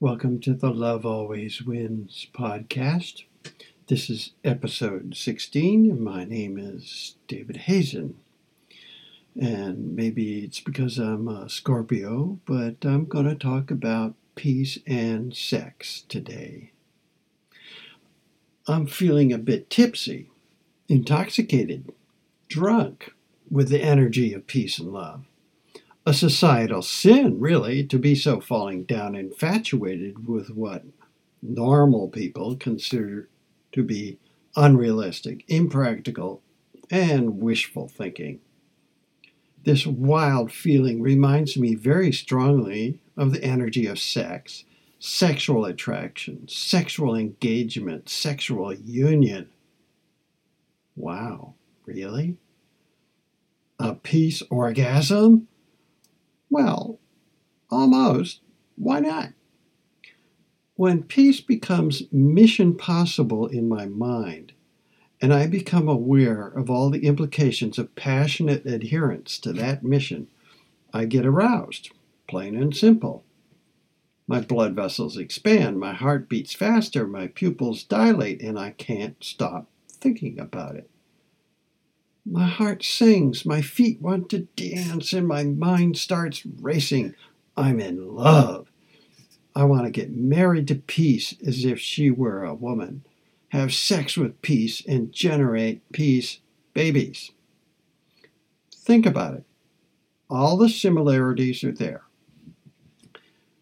Welcome to the Love Always Wins podcast. This is episode 16, and my name is David Hazen. And maybe it's because I'm a Scorpio, but I'm going to talk about peace and sex today. I'm feeling a bit tipsy, intoxicated, drunk with the energy of peace and love a societal sin, really, to be so falling down infatuated with what normal people consider to be unrealistic, impractical, and wishful thinking. This wild feeling reminds me very strongly of the energy of sex, sexual attraction, sexual engagement, sexual union. Wow, really? A peace orgasm? Well, almost. Why not? When peace becomes mission possible in my mind, and I become aware of all the implications of passionate adherence to that mission, I get aroused, plain and simple. My blood vessels expand, my heart beats faster, my pupils dilate, and I can't stop thinking about it. My heart sings, my feet want to dance, and my mind starts racing. I'm in love. I want to get married to peace as if she were a woman, have sex with peace, and generate peace babies. Think about it. All the similarities are there.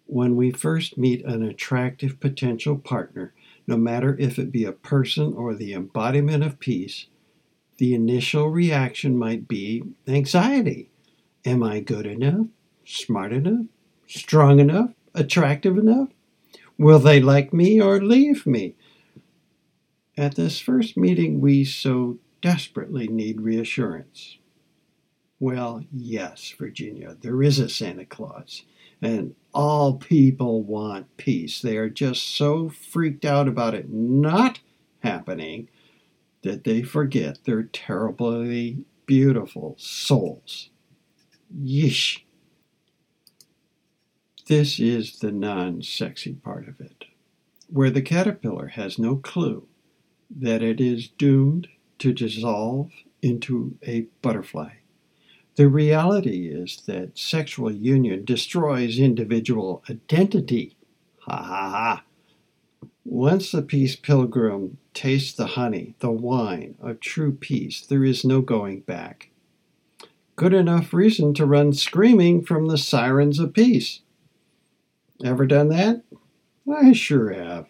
When we first meet an attractive potential partner, no matter if it be a person or the embodiment of peace, the initial reaction might be anxiety. Am I good enough? Smart enough? Strong enough? Attractive enough? Will they like me or leave me? At this first meeting, we so desperately need reassurance. Well, yes, Virginia, there is a Santa Claus, and all people want peace. They are just so freaked out about it not happening that they forget their terribly beautiful souls. Yeesh. This is the non sexy part of it, where the caterpillar has no clue that it is doomed to dissolve into a butterfly. The reality is that sexual union destroys individual identity. Ha ha ha. Once the peace pilgrim tastes the honey, the wine of true peace, there is no going back. Good enough reason to run screaming from the sirens of peace. Ever done that? I sure have.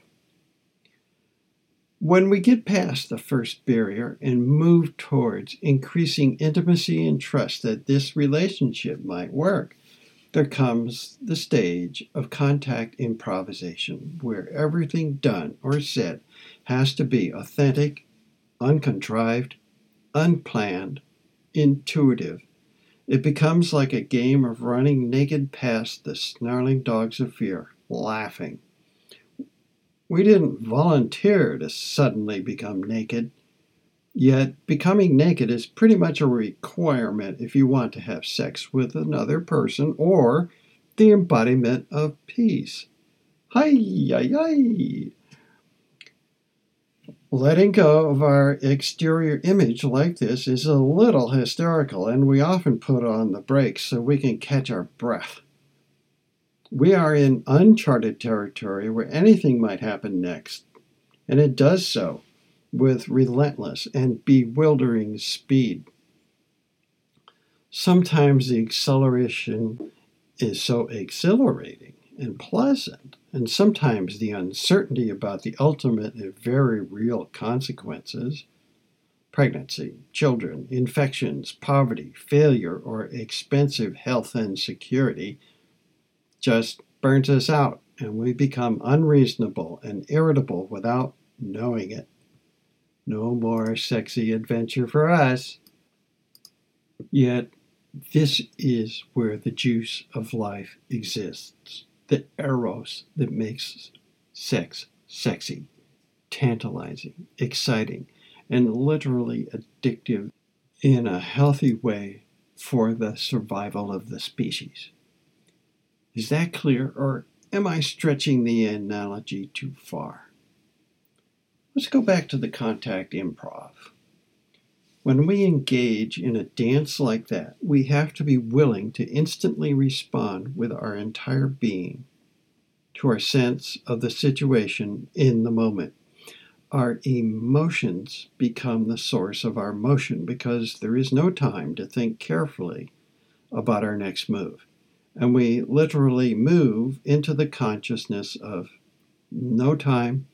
When we get past the first barrier and move towards increasing intimacy and trust that this relationship might work, there comes the stage of contact improvisation where everything done or said has to be authentic, uncontrived, unplanned, intuitive. It becomes like a game of running naked past the snarling dogs of fear, laughing. We didn't volunteer to suddenly become naked. Yet, becoming naked is pretty much a requirement if you want to have sex with another person or the embodiment of peace. Hi, hi, hi. Letting go of our exterior image like this is a little hysterical, and we often put on the brakes so we can catch our breath. We are in uncharted territory where anything might happen next, and it does so with relentless and bewildering speed. Sometimes the acceleration is so exhilarating and pleasant, and sometimes the uncertainty about the ultimate and very real consequences pregnancy, children, infections, poverty, failure, or expensive health and security just burns us out, and we become unreasonable and irritable without knowing it. No more sexy adventure for us. Yet, this is where the juice of life exists the eros that makes sex sexy, tantalizing, exciting, and literally addictive in a healthy way for the survival of the species. Is that clear, or am I stretching the analogy too far? Let's go back to the contact improv. When we engage in a dance like that, we have to be willing to instantly respond with our entire being to our sense of the situation in the moment. Our emotions become the source of our motion because there is no time to think carefully about our next move. And we literally move into the consciousness of no time,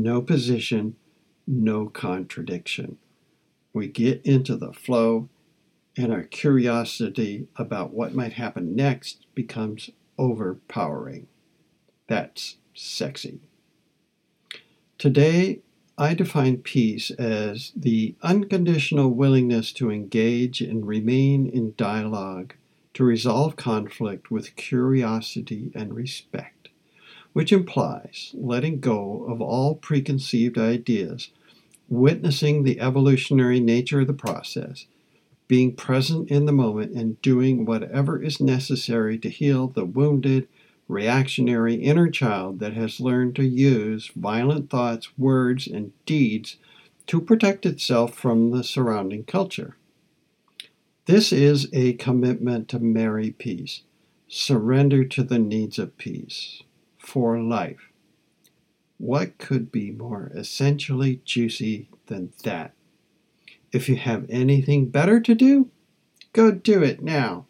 no position, no contradiction. We get into the flow, and our curiosity about what might happen next becomes overpowering. That's sexy. Today, I define peace as the unconditional willingness to engage and remain in dialogue to resolve conflict with curiosity and respect, which implies letting go of all preconceived ideas, witnessing the evolutionary nature of the process, being present in the moment, and doing whatever is necessary to heal the wounded, reactionary inner child that has learned to use violent thoughts, words, and deeds to protect itself from the surrounding culture. This is a commitment to marry peace, surrender to the needs of peace for life. What could be more essentially juicy than that? If you have anything better to do, go do it now.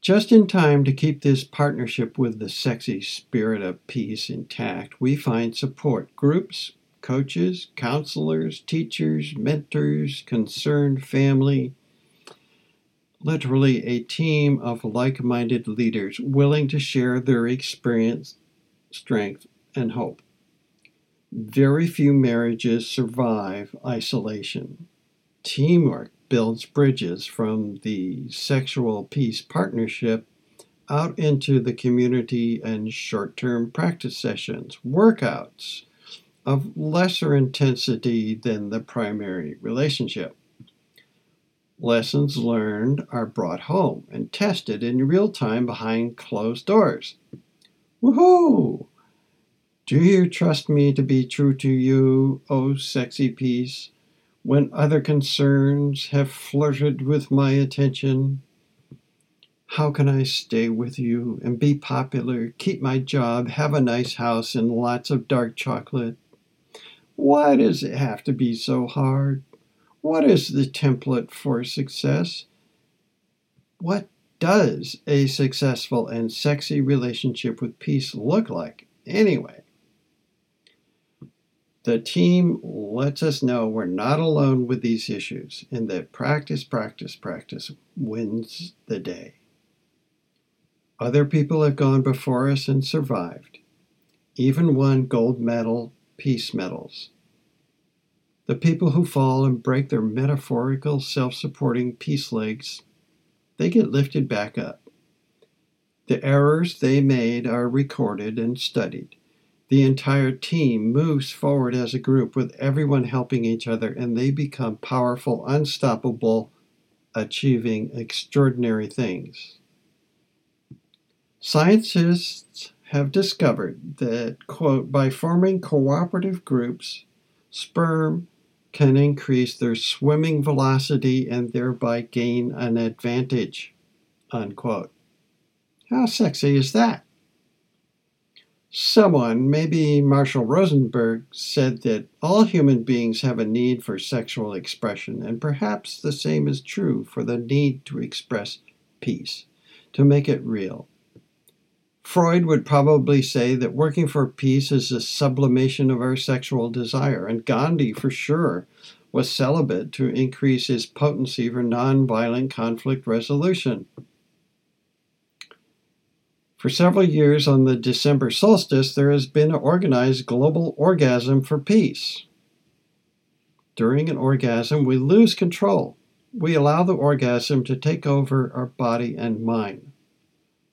Just in time to keep this partnership with the sexy spirit of peace intact, we find support groups, coaches, counselors, teachers, mentors, concerned family, literally a team of like minded leaders willing to share their experience, strength, and hope. Very few marriages survive isolation. Teamwork builds bridges from the sexual peace partnership out into the community and short term practice sessions, workouts, of lesser intensity than the primary relationship. Lessons learned are brought home and tested in real time behind closed doors. Woohoo! Do you trust me to be true to you, oh sexy peace, when other concerns have flirted with my attention? How can I stay with you and be popular, keep my job, have a nice house, and lots of dark chocolate? Why does it have to be so hard? What is the template for success? What does a successful and sexy relationship with peace look like anyway? The team lets us know we're not alone with these issues and that practice, practice, practice wins the day. Other people have gone before us and survived, even won gold medal peace medals. The people who fall and break their metaphorical self supporting peace legs, they get lifted back up. The errors they made are recorded and studied. The entire team moves forward as a group with everyone helping each other, and they become powerful, unstoppable, achieving extraordinary things. Scientists have discovered that, quote, by forming cooperative groups, sperm can increase their swimming velocity and thereby gain an advantage, unquote. How sexy is that? Someone, maybe Marshall Rosenberg, said that all human beings have a need for sexual expression, and perhaps the same is true for the need to express peace, to make it real. Freud would probably say that working for peace is a sublimation of our sexual desire, and Gandhi, for sure, was celibate to increase his potency for nonviolent conflict resolution. For several years on the December solstice, there has been an organized global orgasm for peace. During an orgasm, we lose control. We allow the orgasm to take over our body and mind.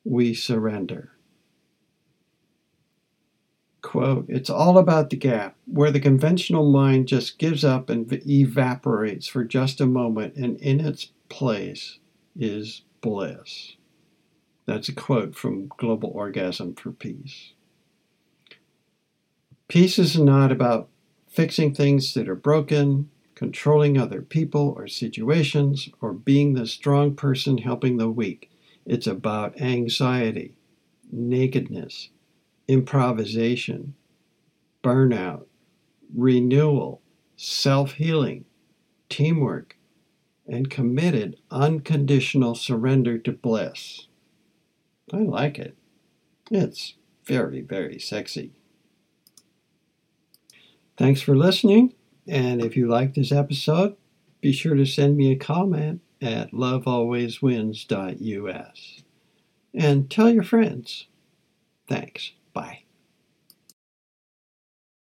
We surrender quote, it's all about the gap, where the conventional mind just gives up and evaporates for just a moment, and in its place is bliss. That's a quote from Global Orgasm for Peace. Peace is not about fixing things that are broken, controlling other people or situations, or being the strong person helping the weak. It's about anxiety, nakedness, improvisation, burnout, renewal, self healing, teamwork, and committed unconditional surrender to bliss. I like it. It's very, very sexy. Thanks for listening. And if you like this episode, be sure to send me a comment at lovealwayswins.us. And tell your friends. Thanks. Bye.